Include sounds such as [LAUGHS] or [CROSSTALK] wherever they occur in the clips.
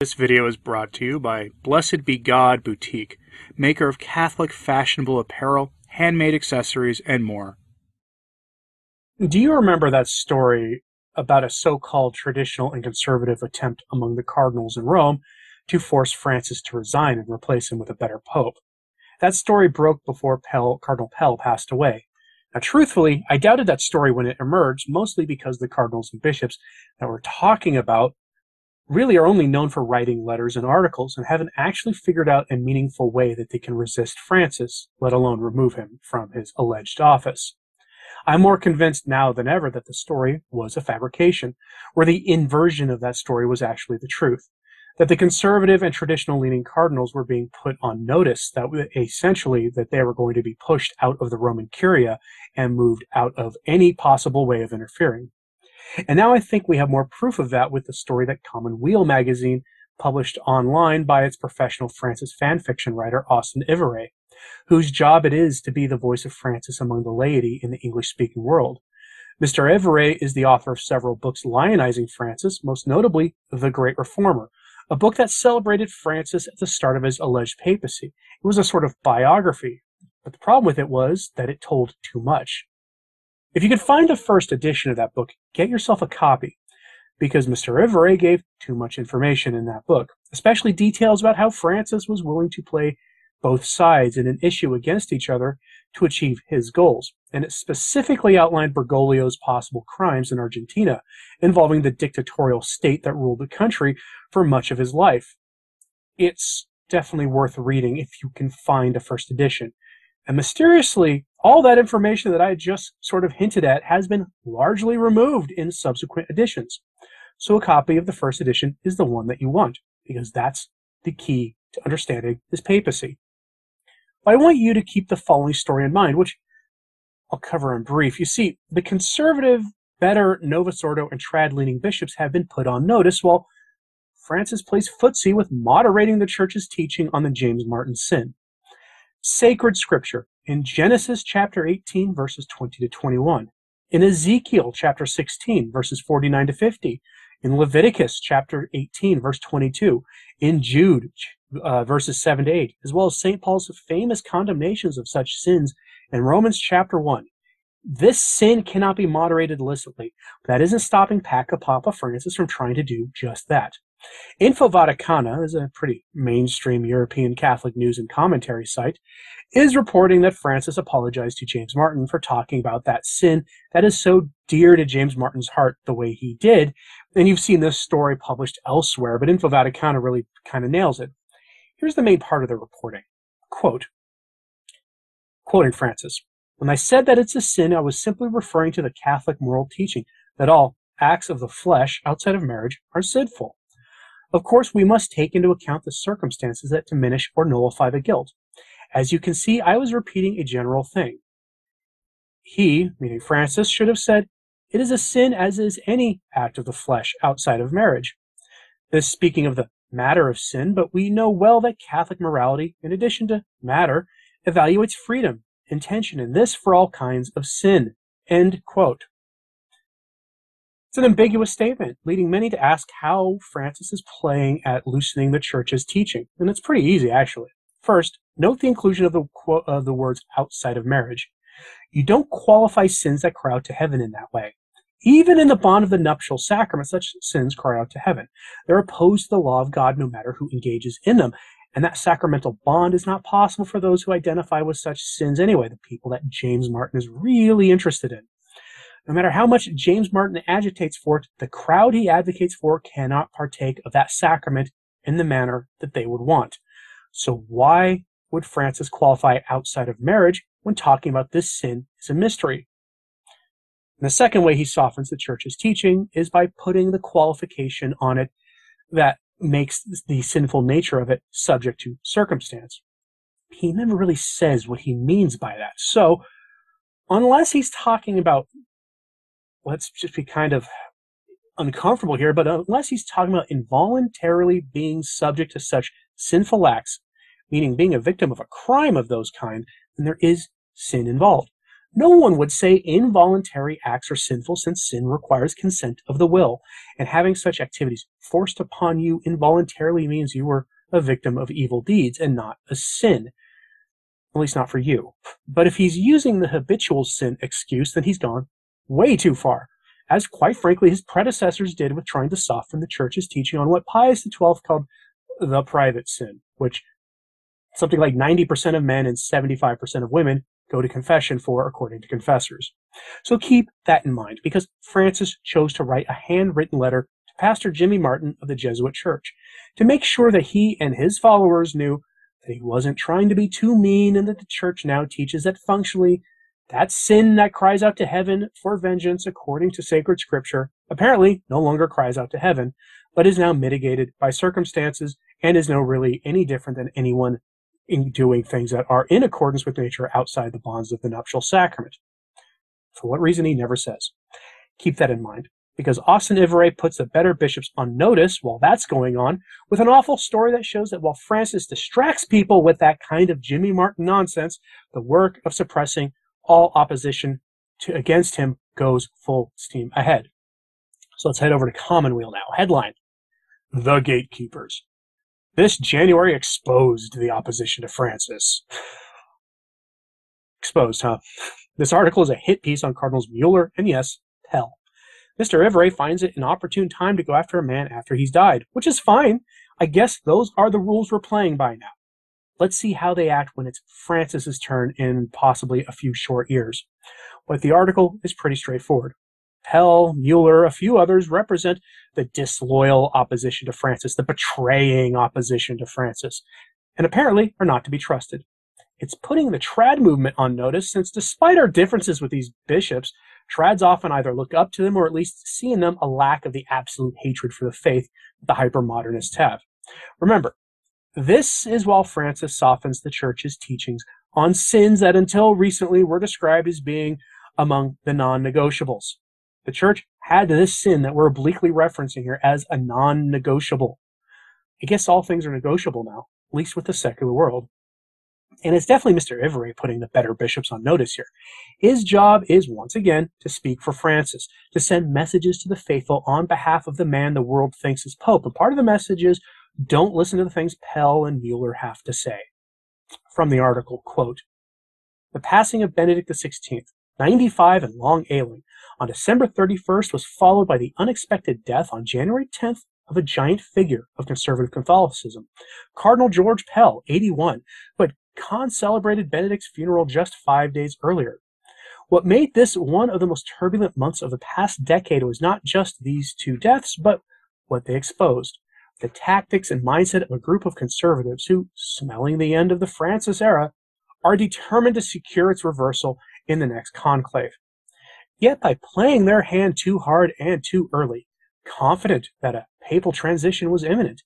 This video is brought to you by Blessed Be God Boutique, maker of Catholic fashionable apparel, handmade accessories, and more. Do you remember that story about a so called traditional and conservative attempt among the cardinals in Rome to force Francis to resign and replace him with a better pope? That story broke before Pell, Cardinal Pell passed away. Now, truthfully, I doubted that story when it emerged, mostly because the cardinals and bishops that we're talking about really are only known for writing letters and articles and haven't actually figured out a meaningful way that they can resist Francis, let alone remove him from his alleged office. I'm more convinced now than ever that the story was a fabrication, where the inversion of that story was actually the truth. That the conservative and traditional leaning cardinals were being put on notice that essentially that they were going to be pushed out of the Roman Curia and moved out of any possible way of interfering. And now I think we have more proof of that with the story that Commonweal magazine published online by its professional Francis fanfiction writer Austin Ivereigh, whose job it is to be the voice of Francis among the laity in the English speaking world. Mr. Ivereigh is the author of several books lionizing Francis, most notably The Great Reformer, a book that celebrated Francis at the start of his alleged papacy. It was a sort of biography, but the problem with it was that it told too much. If you could find the first edition of that book, get yourself a copy because Mr. Ivereigh gave too much information in that book, especially details about how Francis was willing to play both sides in an issue against each other to achieve his goals. And it specifically outlined Bergoglio's possible crimes in Argentina involving the dictatorial state that ruled the country for much of his life. It's definitely worth reading if you can find a first edition. And mysteriously, all that information that I just sort of hinted at has been largely removed in subsequent editions. So a copy of the first edition is the one that you want, because that's the key to understanding this papacy. But I want you to keep the following story in mind, which I'll cover in brief. You see, the conservative, better Novus Ordo and trad leaning bishops have been put on notice while Francis plays footsie with moderating the church's teaching on the James Martin sin. Sacred scripture in Genesis chapter 18, verses 20 to 21, in Ezekiel chapter 16, verses 49 to 50, in Leviticus chapter 18, verse 22, in Jude uh, verses 7 to 8, as well as St. Paul's famous condemnations of such sins in Romans chapter 1. This sin cannot be moderated illicitly. That isn't stopping Paca Papa Francis from trying to do just that. Info Vaticana is a pretty mainstream European Catholic news and commentary site, is reporting that Francis apologized to James Martin for talking about that sin that is so dear to James Martin's heart the way he did. And you've seen this story published elsewhere, but Info Vaticana really kind of nails it. Here's the main part of the reporting. Quote, quoting Francis, when I said that it's a sin, I was simply referring to the Catholic moral teaching that all acts of the flesh outside of marriage are sinful. Of course, we must take into account the circumstances that diminish or nullify the guilt. As you can see, I was repeating a general thing. He, meaning Francis, should have said, It is a sin as is any act of the flesh outside of marriage. This speaking of the matter of sin, but we know well that Catholic morality, in addition to matter, evaluates freedom, intention, and this for all kinds of sin. End quote. It's an ambiguous statement, leading many to ask how Francis is playing at loosening the church's teaching. And it's pretty easy, actually. First, note the inclusion of the, of the words outside of marriage. You don't qualify sins that cry out to heaven in that way. Even in the bond of the nuptial sacrament, such sins cry out to heaven. They're opposed to the law of God no matter who engages in them. And that sacramental bond is not possible for those who identify with such sins anyway, the people that James Martin is really interested in. No matter how much James Martin agitates for it, the crowd he advocates for cannot partake of that sacrament in the manner that they would want. So why would Francis qualify outside of marriage when talking about this sin is a mystery? And the second way he softens the church's teaching is by putting the qualification on it that makes the sinful nature of it subject to circumstance. He never really says what he means by that. So, unless he's talking about let's just be kind of uncomfortable here, but unless he's talking about involuntarily being subject to such sinful acts, meaning being a victim of a crime of those kind, then there is sin involved. No one would say involuntary acts are sinful since sin requires consent of the will, and having such activities forced upon you involuntarily means you were a victim of evil deeds and not a sin. At least not for you. But if he's using the habitual sin excuse, then he's gone way too far, as quite frankly his predecessors did with trying to soften the church's teaching on what Pius XII called the private sin, which something like 90% of men and 75% of women go to confession for, according to confessors. So keep that in mind, because Francis chose to write a handwritten letter to Pastor Jimmy Martin of the Jesuit Church to make sure that he and his followers knew that he wasn't trying to be too mean and that the church now teaches that functionally that sin that cries out to heaven for vengeance according to sacred scripture apparently no longer cries out to heaven, but is now mitigated by circumstances and is no really any different than anyone in doing things that are in accordance with nature outside the bonds of the nuptial sacrament. For what reason, he never says. Keep that in mind, because Austin Ivereigh puts the better bishops on notice while that's going on with an awful story that shows that while Francis distracts people with that kind of Jimmy Martin nonsense, the work of suppressing all opposition to, against him goes full steam ahead. So let's head over to Commonweal now. Headline The Gatekeepers. This January exposed the opposition to Francis. [SIGHS] Exposed, huh? [LAUGHS] This article is a hit piece on Cardinals Mueller and, yes, Pell. Mr. Ivereigh finds it an opportune time to go after a man after he's died, which is fine. I guess those are the rules we're playing by now. Let's see how they act when it's Francis's turn in possibly a few short years. But the article is pretty straightforward. Pell, Mueller, a few others represent the disloyal opposition to Francis, the betraying opposition to Francis, and apparently are not to be trusted. It's putting the trad movement on notice since, despite our differences with these bishops, trads often either look up to them or at least see in them a lack of the absolute hatred for the faith that the hypermodernists have. Remember, this is while Francis softens the church's teachings on sins that until recently were described as being among the non negotiables. The church had this sin that we're obliquely referencing here as a non negotiable. I guess all things are negotiable now, at least with the secular world. And it's definitely Mr. Ivereigh putting the better bishops on notice here. His job is once again to speak for Francis, to send messages to the faithful on behalf of the man the world thinks is Pope. And part of the message is don't listen to the things Pell and Mueller have to say. From the article, quote, The passing of Benedict XVI 95 and long ailing, on December 31st was followed by the unexpected death on January 10th of a giant figure of conservative Catholicism, Cardinal George Pell, 81, who had con-celebrated Benedict's funeral just five days earlier. What made this one of the most turbulent months of the past decade was not just these two deaths, but what they exposed. The tactics and mindset of a group of conservatives who, smelling the end of the Francis era, are determined to secure its reversal in the next conclave. Yet by playing their hand too hard and too early, confident that a papal transition was imminent,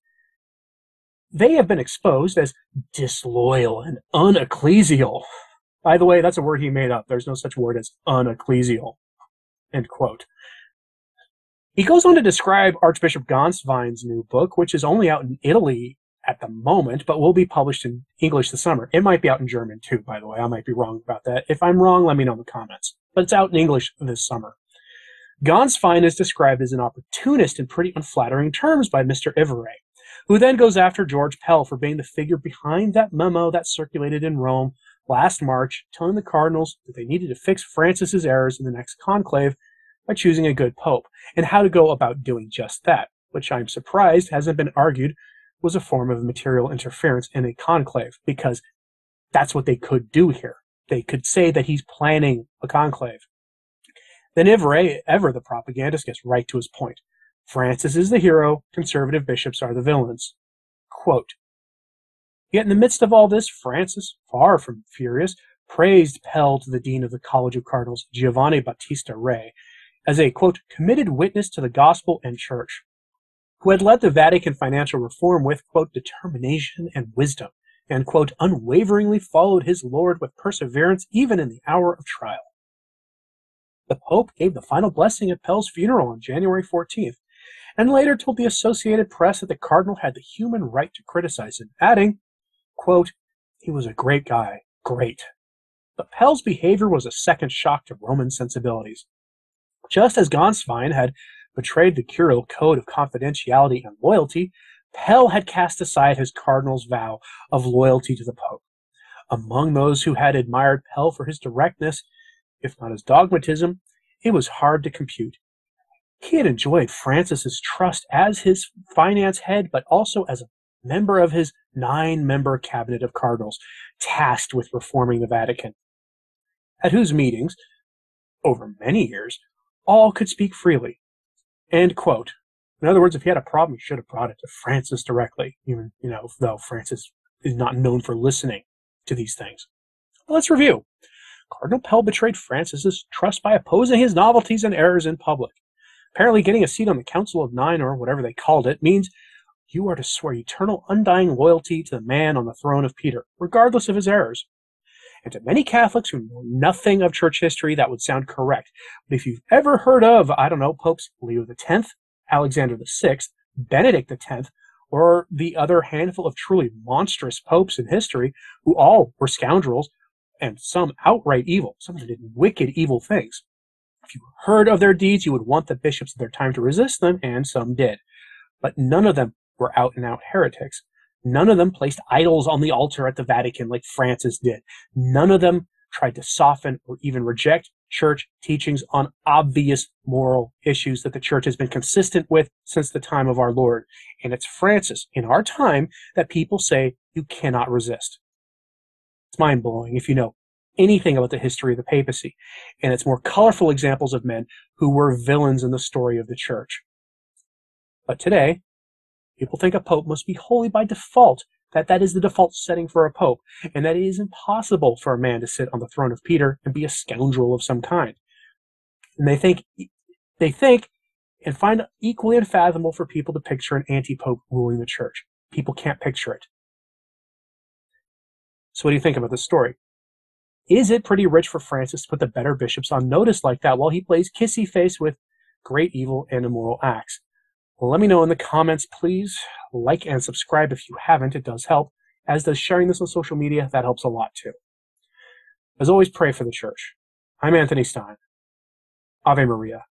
they have been exposed as disloyal and unecclesial. By the way, that's a word he made up. There's no such word as unecclesial. End quote. He goes on to describe Archbishop Gänswein's new book, which is only out in Italy at the moment, but will be published in English this summer. It might be out in German too, by the way. I might be wrong about that. If I'm wrong, let me know in the comments. But it's out in English this summer. Gonswein is described as an opportunist in pretty unflattering terms by Mr. Ivereigh, who then goes after George Pell for being the figure behind that memo that circulated in Rome last March, telling the cardinals that they needed to fix Francis's errors in the next conclave by choosing a good pope, and how to go about doing just that, which I'm surprised hasn't been argued was a form of material interference in a conclave because that's what they could do here. They could say that he's planning a conclave. Then Ivereigh, ever the propagandist, gets right to his point. Francis is the hero, conservative bishops are the villains. Quote, Yet in the midst of all this, Francis, far from furious, praised Pell to the dean of the College of Cardinals, Giovanni Battista Re, as a, quote, committed witness to the gospel and church who had led the Vatican financial reform with, quote, determination and wisdom, and, quote, unwaveringly followed his Lord with perseverance even in the hour of trial. The Pope gave the final blessing at Pell's funeral on January 14th, and later told the Associated Press that the Cardinal had the human right to criticize him, adding, quote, he was a great guy, great. But Pell's behavior was a second shock to Roman sensibilities. Just as Gänswein had betrayed the curial code of confidentiality and loyalty, Pell had cast aside his cardinal's vow of loyalty to the Pope. Among those who had admired Pell for his directness, if not his dogmatism, it was hard to compute. He had enjoyed Francis's trust as his finance head, but also as a member of his nine member cabinet of cardinals tasked with reforming the Vatican, at whose meetings, over many years, all could speak freely. End quote. In other words, if he had a problem, he should have brought it to Francis directly, even, you know, though Francis is not known for listening to these things. let's review. Cardinal Pell betrayed Francis's trust by opposing his novelties and errors in public. Apparently, getting a seat on the Council of Nine, or whatever they called it, means you are to swear eternal, undying loyalty to the man on the throne of Peter, regardless of his errors. And to many Catholics who know nothing of church history, that would sound correct. But if you've ever heard of, I don't know, Popes Leo X, Alexander VI, Benedict X, or the other handful of truly monstrous popes in history who all were scoundrels and some outright evil, some them did wicked, evil things. If you heard of their deeds, you would want the bishops of their time to resist them, and some did. But none of them were out and out heretics. None of them placed idols on the altar at the Vatican like Francis did. None of them tried to soften or even reject church teachings on obvious moral issues that the church has been consistent with since the time of our Lord. And it's Francis in our time that people say you cannot resist. It's mind blowing if you know anything about the history of the papacy. And it's more colorful examples of men who were villains in the story of the church. But today, People think a pope must be holy by default, that that is the default setting for a pope, and that it is impossible for a man to sit on the throne of Peter and be a scoundrel of some kind. And they think, they think, and find it equally unfathomable for people to picture an anti-pope ruling the church. People can't picture it. So what do you think about this story? Is it pretty rich for Francis to put the better bishops on notice like that while he plays kissy face with great evil and immoral acts? Let me know in the comments, please. Like and subscribe if you haven't, it does help. As does sharing this on social media, that helps a lot too. As always, pray for the church. I'm Anthony Stine. Ave Maria.